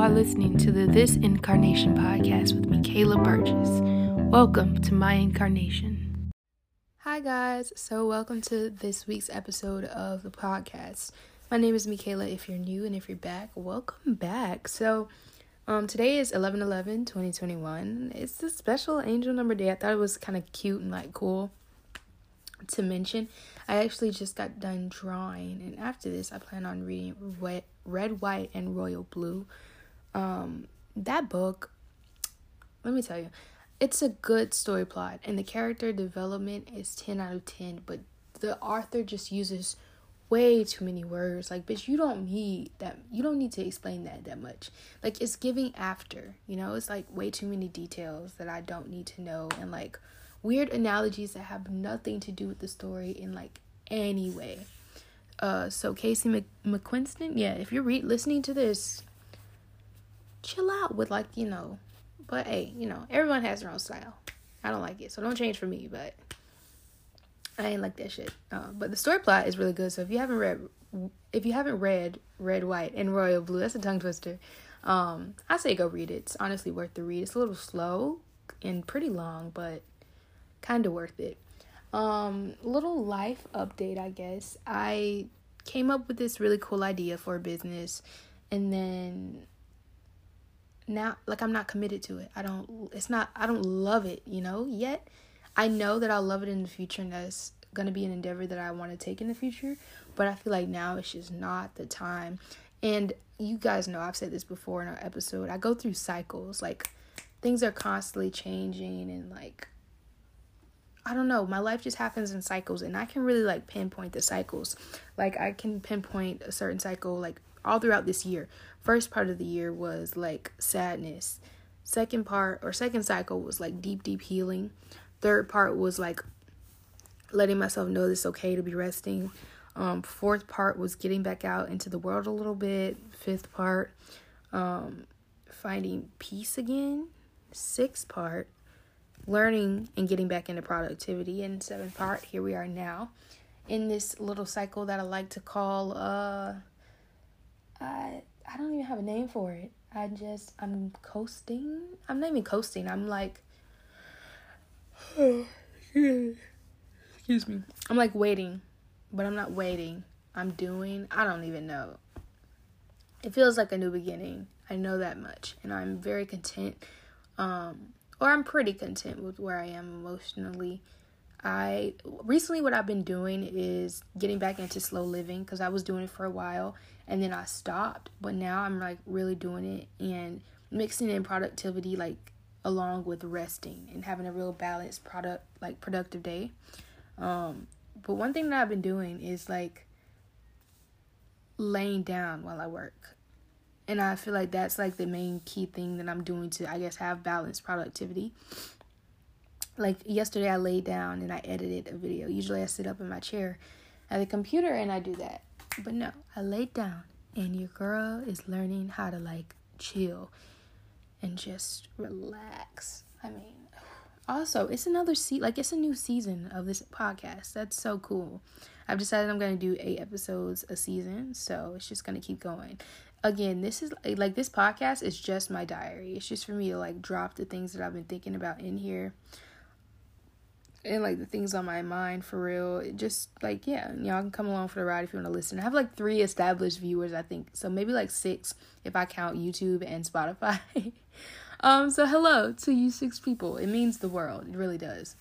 are listening to the This Incarnation podcast with Michaela Burgess. Welcome to my incarnation. Hi, guys. So, welcome to this week's episode of the podcast. My name is Michaela. If you're new and if you're back, welcome back. So, um, today is 11 11 2021. It's a special angel number day. I thought it was kind of cute and like cool to mention. I actually just got done drawing, and after this, I plan on reading Red, Red White, and Royal Blue. Um, that book, let me tell you, it's a good story plot, and the character development is 10 out of 10, but the author just uses way too many words. Like, bitch, you don't need that. You don't need to explain that that much. Like, it's giving after, you know? It's like way too many details that I don't need to know, and like weird analogies that have nothing to do with the story in like any way. Uh, so Casey Mc- McQuiston, yeah, if you're re- listening to this, chill out with like you know, but hey, you know, everyone has their own style. I don't like it, so don't change for me. But I ain't like that shit. Uh, but the story plot is really good. So if you haven't read, if you haven't read Red, White, and Royal Blue, that's a tongue twister. Um, I say go read it. It's honestly worth the read. It's a little slow and pretty long, but kind of worth it. Um, little life update, I guess. I came up with this really cool idea for a business, and then now, like, I'm not committed to it. I don't. It's not. I don't love it, you know, yet. I know that I'll love it in the future, and that's gonna be an endeavor that I want to take in the future. But I feel like now it's just not the time. And you guys know I've said this before in our episode. I go through cycles. Like things are constantly changing, and like I don't know, my life just happens in cycles and I can really like pinpoint the cycles. Like I can pinpoint a certain cycle like all throughout this year. First part of the year was like sadness. Second part or second cycle was like deep deep healing. Third part was like letting myself know it's okay to be resting. Um fourth part was getting back out into the world a little bit. Fifth part um finding peace again. Sixth part learning and getting back into productivity. And seventh part, here we are now in this little cycle that I like to call uh I I don't even have a name for it. I just I'm coasting. I'm not even coasting. I'm like excuse me. I'm like waiting, but I'm not waiting. I'm doing. I don't even know. It feels like a new beginning. I know that much, and I'm very content um or I'm pretty content with where I am emotionally. I recently what I've been doing is getting back into slow living because I was doing it for a while and then I stopped, but now I'm like really doing it and mixing in productivity like along with resting and having a real balanced product like productive day. Um but one thing that I've been doing is like laying down while I work and I feel like that's like the main key thing that I'm doing to I guess have balanced productivity. Like yesterday I laid down and I edited a video. Usually I sit up in my chair at the computer and I do that. But no, I laid down and your girl is learning how to like chill and just relax. I mean, also, it's another se- like it's a new season of this podcast. That's so cool. I've decided I'm going to do 8 episodes a season, so it's just going to keep going again, this is like this podcast is just my diary. It's just for me to like drop the things that I've been thinking about in here. And like the things on my mind for real. It just like yeah, y'all can come along for the ride if you want to listen. I have like three established viewers, I think. So maybe like six if I count YouTube and Spotify. um so hello to you six people. It means the world. It really does.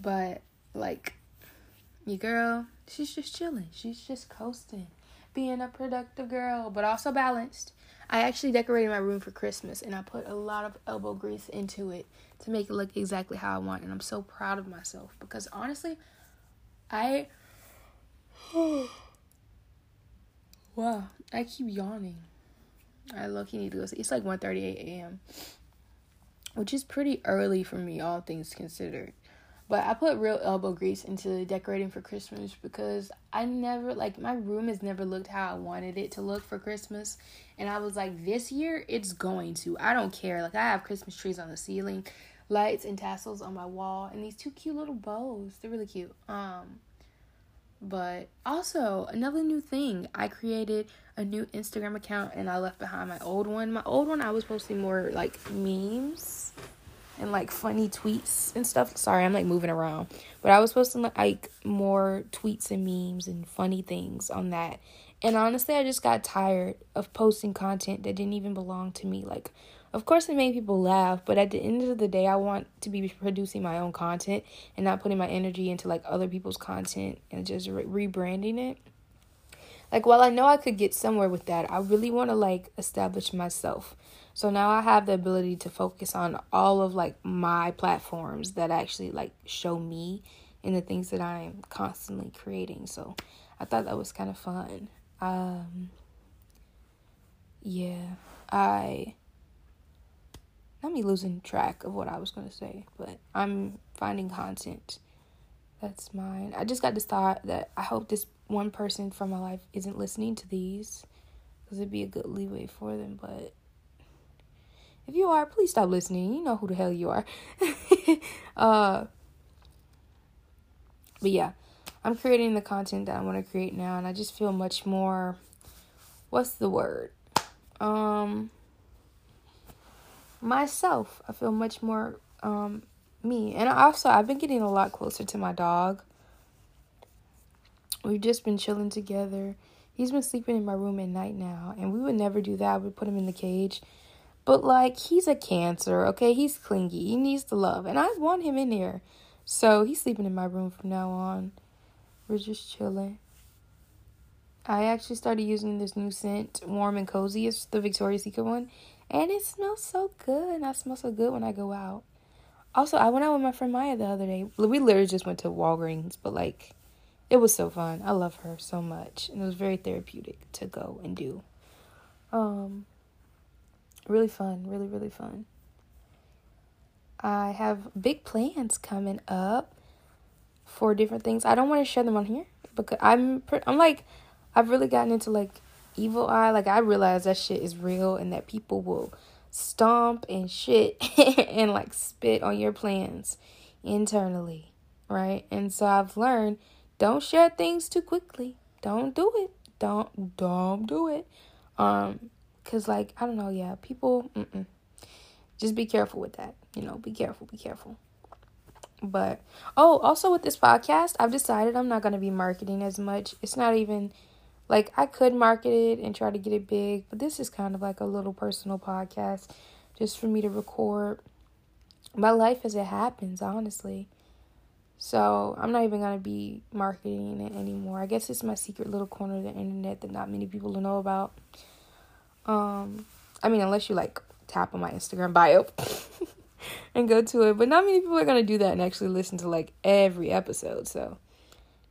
But like your girl, she's just chilling. She's just coasting being a productive girl, but also balanced. I actually decorated my room for Christmas and I put a lot of elbow grease into it to make it look exactly how I want. And I'm so proud of myself because honestly, I. wow, I keep yawning. I lucky need to go. See. It's like 1:38 a.m., which is pretty early for me, all things considered. But I put real elbow grease into decorating for Christmas because I never like my room has never looked how I wanted it to look for Christmas. And I was like, this year it's going to. I don't care. Like I have Christmas trees on the ceiling, lights and tassels on my wall, and these two cute little bows. They're really cute. Um but also another new thing, I created a new Instagram account and I left behind my old one. My old one I was posting more like memes and like funny tweets and stuff. Sorry, I'm like moving around. But I was posting like more tweets and memes and funny things on that. And honestly, I just got tired of posting content that didn't even belong to me. Like of course, it made people laugh, but at the end of the day, I want to be producing my own content and not putting my energy into like other people's content and just re- rebranding it. Like, while I know I could get somewhere with that, I really want to like establish myself. So now I have the ability to focus on all of like my platforms that actually like show me and the things that I'm constantly creating. So I thought that was kind of fun. Um, yeah, I not me losing track of what I was going to say, but I'm finding content that's mine. I just got this thought that I hope this one person from my life isn't listening to these because it'd be a good leeway for them. But if you are, please stop listening. You know who the hell you are. uh, but yeah, I'm creating the content that I want to create now, and I just feel much more. What's the word? Um, myself. I feel much more um, me. And also, I've been getting a lot closer to my dog. We've just been chilling together. He's been sleeping in my room at night now, and we would never do that. We'd put him in the cage. But, like, he's a cancer, okay? He's clingy. He needs the love, and I want him in here. So, he's sleeping in my room from now on. We're just chilling. I actually started using this new scent, Warm and Cozy. It's the Victoria's Secret one. And it smells so good. And I smell so good when I go out. Also, I went out with my friend Maya the other day. We literally just went to Walgreens, but like, it was so fun. I love her so much, and it was very therapeutic to go and do. Um, really fun, really really fun. I have big plans coming up for different things. I don't want to share them on here because I'm I'm like I've really gotten into like evil eye, like I realize that shit is real and that people will stomp and shit and like spit on your plans internally, right? And so I've learned don't share things too quickly. Don't do it. Don't don't do it. Um cuz like I don't know, yeah, people mm-mm. just be careful with that. You know, be careful, be careful. But oh, also with this podcast, I've decided I'm not to be marketing as much. It's not even like I could market it and try to get it big, but this is kind of like a little personal podcast just for me to record my life as it happens, honestly. So I'm not even gonna be marketing it anymore. I guess it's my secret little corner of the internet that not many people know about. Um, I mean, unless you like tap on my Instagram bio and go to it, but not many people are gonna do that and actually listen to like every episode. So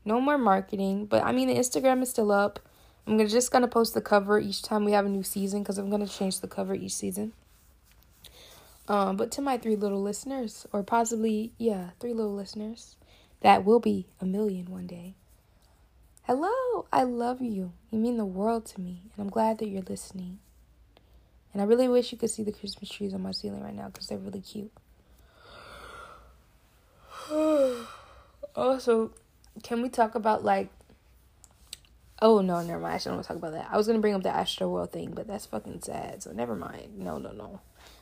no more marketing, but I mean the Instagram is still up. I'm gonna just gonna post the cover each time we have a new season because I'm gonna change the cover each season. Um, but to my three little listeners, or possibly yeah, three little listeners, that will be a million one day. Hello, I love you. You mean the world to me, and I'm glad that you're listening. And I really wish you could see the Christmas trees on my ceiling right now because they're really cute. also, can we talk about like Oh no, never mind. I shouldn't want to talk about that. I was gonna bring up the Astroworld thing, but that's fucking sad. So never mind. No, no, no.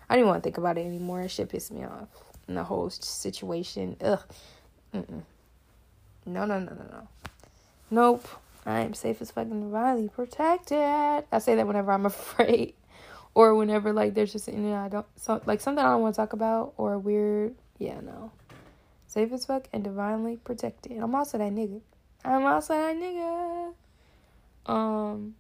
I didn't want to think about it anymore. It shit pissed me off. And the whole situation. Ugh. Mm-mm. No, no, no, no, no. Nope. I am safe as fucking divinely protected. I say that whenever I'm afraid, or whenever like there's just you know I don't so like something I don't want to talk about or weird. Yeah, no safe as fuck, and divinely protected. I'm also that nigga. I'm also that nigga. Um,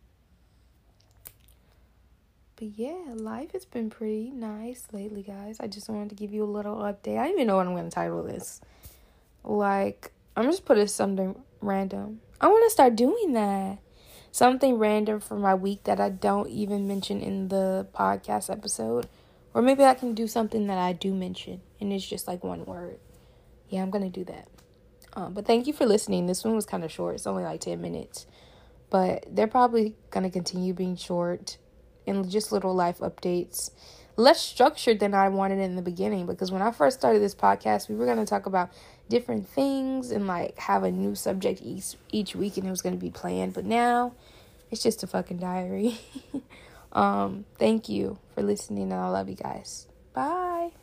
but yeah, life has been pretty nice lately, guys. I just wanted to give you a little update. I don't even know what I'm to title this. Like, I'm just put it something random. I want to start doing that. Something random for my week that I don't even mention in the podcast episode. Or maybe I can do something that I do mention and it's just like one word yeah, I'm going to do that. Um, but thank you for listening. This one was kind of short. It's only like 10 minutes. But they're probably going to continue being short and just little life updates. Less structured than I wanted in the beginning because when I first started this podcast, we were going to talk about different things and like have a new subject each each week and it was going to be planned but now it's just a fucking diary. Um thank you for listening and i love you guys. Bye.